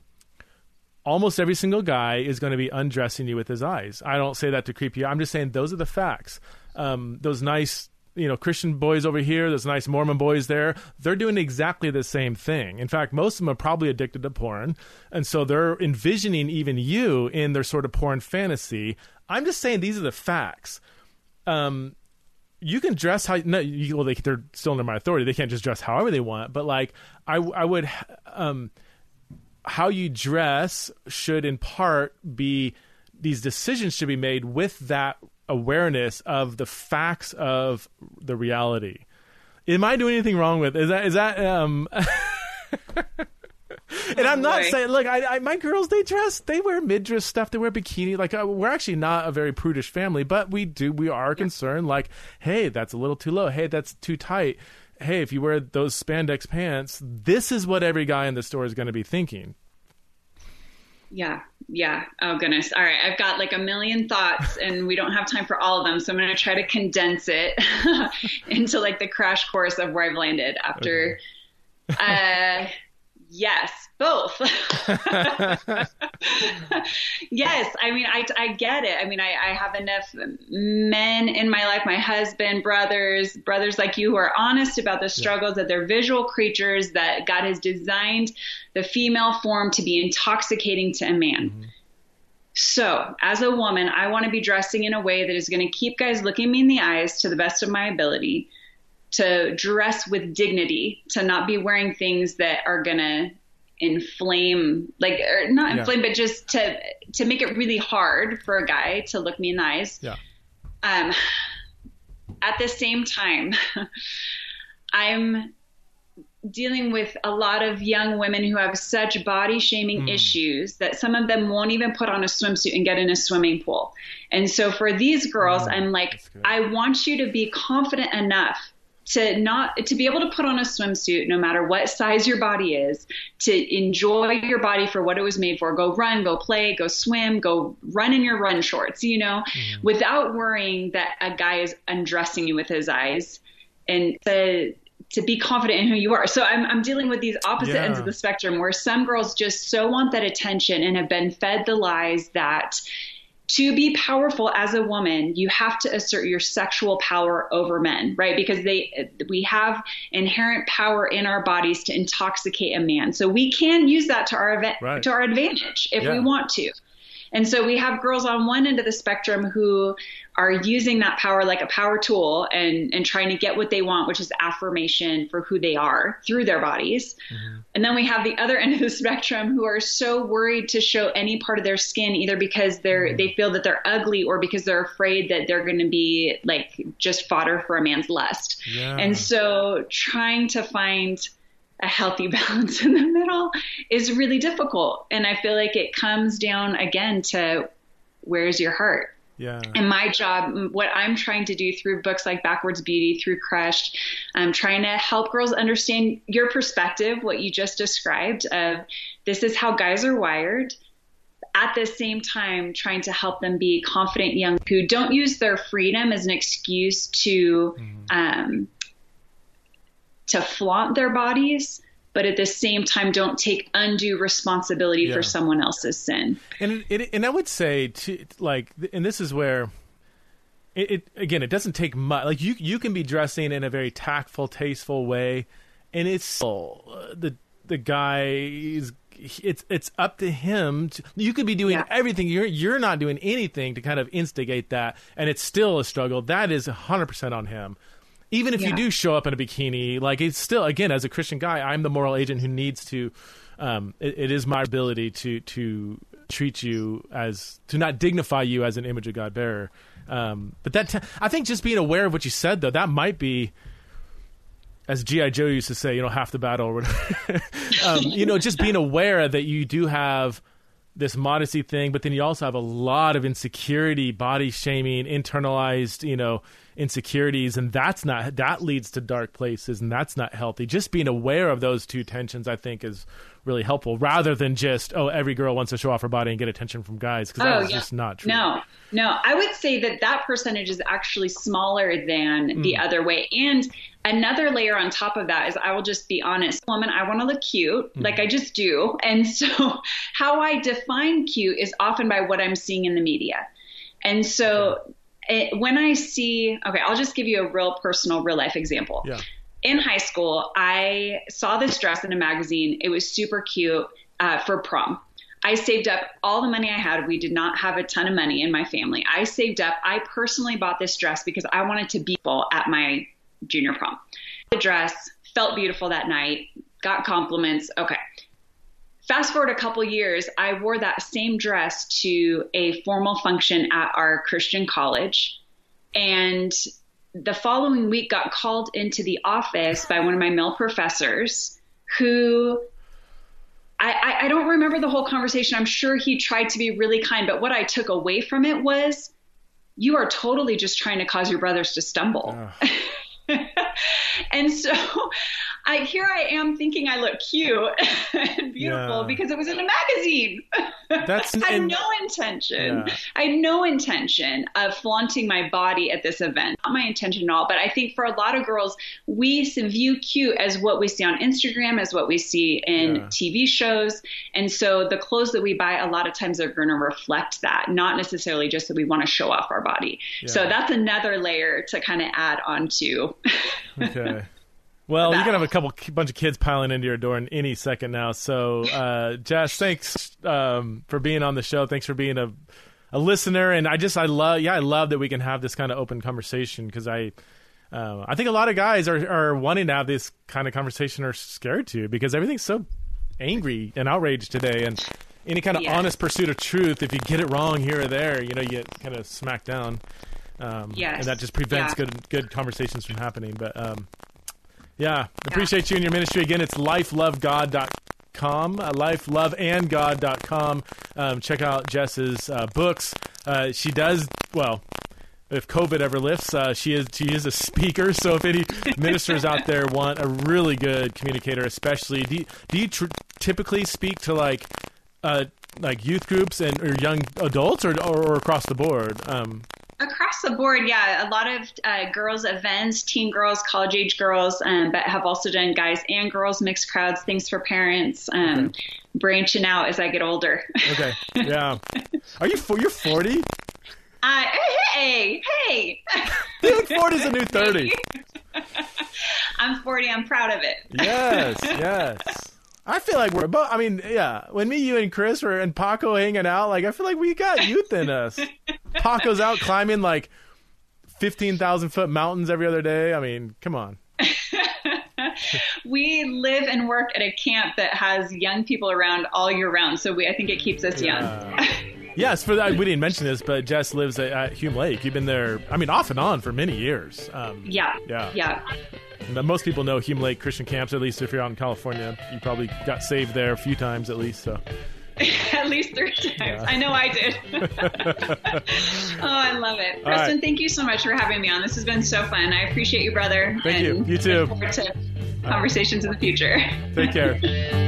almost every single guy is going to be undressing you with his eyes. I don't say that to creep you. I'm just saying those are the facts. Um, those nice, you know, Christian boys over here, there's nice Mormon boys there, they're doing exactly the same thing. In fact, most of them are probably addicted to porn, and so they're envisioning even you in their sort of porn fantasy. I'm just saying these are the facts. Um, you can dress how no, you, well they, they're still under my authority they can't just dress however they want but like i i would um how you dress should in part be these decisions should be made with that awareness of the facts of the reality am i doing anything wrong with is that is that um <laughs> and I'm not saying, look, I, I, my girls they dress, they wear mid-dress stuff, they wear bikini. Like uh, we're actually not a very prudish family, but we do, we are concerned. Like, hey, that's a little too low. Hey, that's too tight. Hey, if you wear those spandex pants, this is what every guy in the store is going to be thinking. Yeah, yeah. Oh goodness. All right, I've got like a million thoughts, and we don't have time for all of them, so I'm going to try to condense it <laughs> into like the crash course of where I've landed after. Okay. uh, Yes, both. <laughs> yes, I mean, I, I get it. I mean, I, I have enough men in my life, my husband, brothers, brothers like you who are honest about the struggles yeah. that they're visual creatures, that God has designed the female form to be intoxicating to a man. Mm-hmm. So, as a woman, I want to be dressing in a way that is going to keep guys looking me in the eyes to the best of my ability to dress with dignity, to not be wearing things that are gonna inflame, like or not inflame, yeah. but just to to make it really hard for a guy to look me in the eyes. Yeah. Um. At the same time, <laughs> I'm dealing with a lot of young women who have such body shaming mm. issues that some of them won't even put on a swimsuit and get in a swimming pool. And so for these girls, mm, I'm like, I want you to be confident enough to not to be able to put on a swimsuit no matter what size your body is to enjoy your body for what it was made for go run go play go swim go run in your run shorts you know mm-hmm. without worrying that a guy is undressing you with his eyes and to to be confident in who you are. So I'm, I'm dealing with these opposite yeah. ends of the spectrum where some girls just so want that attention and have been fed the lies that to be powerful as a woman, you have to assert your sexual power over men, right? Because they we have inherent power in our bodies to intoxicate a man. So we can use that to our right. to our advantage if yeah. we want to. And so we have girls on one end of the spectrum who are using that power like a power tool and, and trying to get what they want, which is affirmation for who they are through their bodies. Mm-hmm. And then we have the other end of the <laughs> spectrum who are so worried to show any part of their skin, either because they're mm-hmm. they feel that they're ugly or because they're afraid that they're going to be like just fodder for a man's lust. Yeah. And so trying to find a healthy <laughs> balance in the middle is really difficult. And I feel like it comes down again to where's your heart? Yeah. And my job, what I'm trying to do through books like Backwards Beauty, through Crushed, I'm trying to help girls understand your perspective, what you just described of this is how guys are wired. At the same time, trying to help them be confident young who don't use their freedom as an excuse to mm-hmm. um, to flaunt their bodies, but at the same time don't take undue responsibility yeah. for someone else's sin. And it, and I would say to like, and this is where it, it, again, it doesn't take much. Like you you can be dressing in a very tactful, tasteful way, and it's still, uh, the the guy is it's it's up to him. To, you could be doing yeah. everything. You're you're not doing anything to kind of instigate that, and it's still a struggle. That is hundred percent on him even if yeah. you do show up in a bikini, like it's still again as a Christian guy, I'm the moral agent who needs to. Um, it, it is my ability to to treat you as to not dignify you as an image of God bearer. Um, but that t- I think just being aware of what you said though that might be. As GI Joe used to say, you know, half the battle, or whatever. <laughs> um, you know, just being aware that you do have this modesty thing, but then you also have a lot of insecurity, body shaming, internalized, you know, insecurities and that's not that leads to dark places and that's not healthy just being aware of those two tensions i think is really helpful rather than just oh every girl wants to show off her body and get attention from guys because oh, that's yeah. just not true no no i would say that that percentage is actually smaller than mm. the other way and another layer on top of that is i will just be honest woman i want to look cute mm. like i just do <laughs> and so how i define cute is often by what i'm seeing in the media and so it, when I see, okay, I'll just give you a real personal, real life example. Yeah. In high school, I saw this dress in a magazine. It was super cute uh, for prom. I saved up all the money I had. We did not have a ton of money in my family. I saved up. I personally bought this dress because I wanted to be full at my junior prom. The dress felt beautiful that night, got compliments. Okay. Fast forward a couple years, I wore that same dress to a formal function at our Christian college. And the following week got called into the office by one of my male professors who I, I, don't remember the whole conversation. I'm sure he tried to be really kind, but what I took away from it was you are totally just trying to cause your brothers to stumble. <laughs> <laughs> and so I here I am thinking I look cute <laughs> and beautiful yeah. because it was in a magazine. That's <laughs> I had no intention. Yeah. I had no intention of flaunting my body at this event. Not my intention at all. But I think for a lot of girls, we view cute as what we see on Instagram, as what we see in yeah. TV shows, and so the clothes that we buy a lot of times are going to reflect that, not necessarily just that we want to show off our body. So that's another layer to kind of add on to. Okay. <laughs> Well, you're gonna have a couple bunch of kids piling into your door in any second now. So, uh, Jess, thanks um, for being on the show. Thanks for being a a listener, and I just I love yeah I love that we can have this kind of open conversation because I. Uh, I think a lot of guys are, are wanting to have this kind of conversation or scared to because everything's so angry and outraged today and any kind of yeah. honest pursuit of truth if you get it wrong here or there you know you get kind of smacked down um, yes. and that just prevents yeah. good good conversations from happening but um, yeah. Appreciate you in your ministry. Again, it's lifelovegod.com, uh, lifeloveandgod.com. Um, check out Jess's uh, books. Uh, she does, well, if COVID ever lifts, uh, she is she is a speaker. <laughs> So if any ministers out there want a really good communicator, especially, do you, do you tr- typically speak to like uh, like youth groups and or young adults, or or, or across the board? Um, Across the board, yeah, a lot of uh, girls events, teen girls, college age girls, um, but have also done guys and girls, mixed crowds, things for parents, um, okay. branching out as I get older. okay, yeah. <laughs> Are you you're forty? I hey hey. <laughs> Dude, 40 is a new 30. <laughs> I'm 40. I'm proud of it. Yes, yes. I feel like we're both. I mean, yeah. When me, you, and Chris were and Paco hanging out, like I feel like we got youth in us. Paco's out climbing like fifteen thousand foot mountains every other day. I mean, come on. <laughs> we live and work at a camp that has young people around all year round, so we I think it keeps us young. <laughs> yes, for that we didn't mention this, but Jess lives at, at, Hume Lake. You've been there, I mean, off and on for many years. Um, yeah, yeah, yeah. Most people know Hume Lake Christian Camps. At least if you're out in California, you probably got saved there a few times at least. So. <laughs> At least three times. Yeah. I know I did. <laughs> <laughs> oh, I love it. Preston, right. thank you so much for having me on. This has been so fun. I appreciate you, brother. Thank you. You too. Look forward to conversations right. in the future. Take care.